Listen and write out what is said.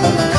Música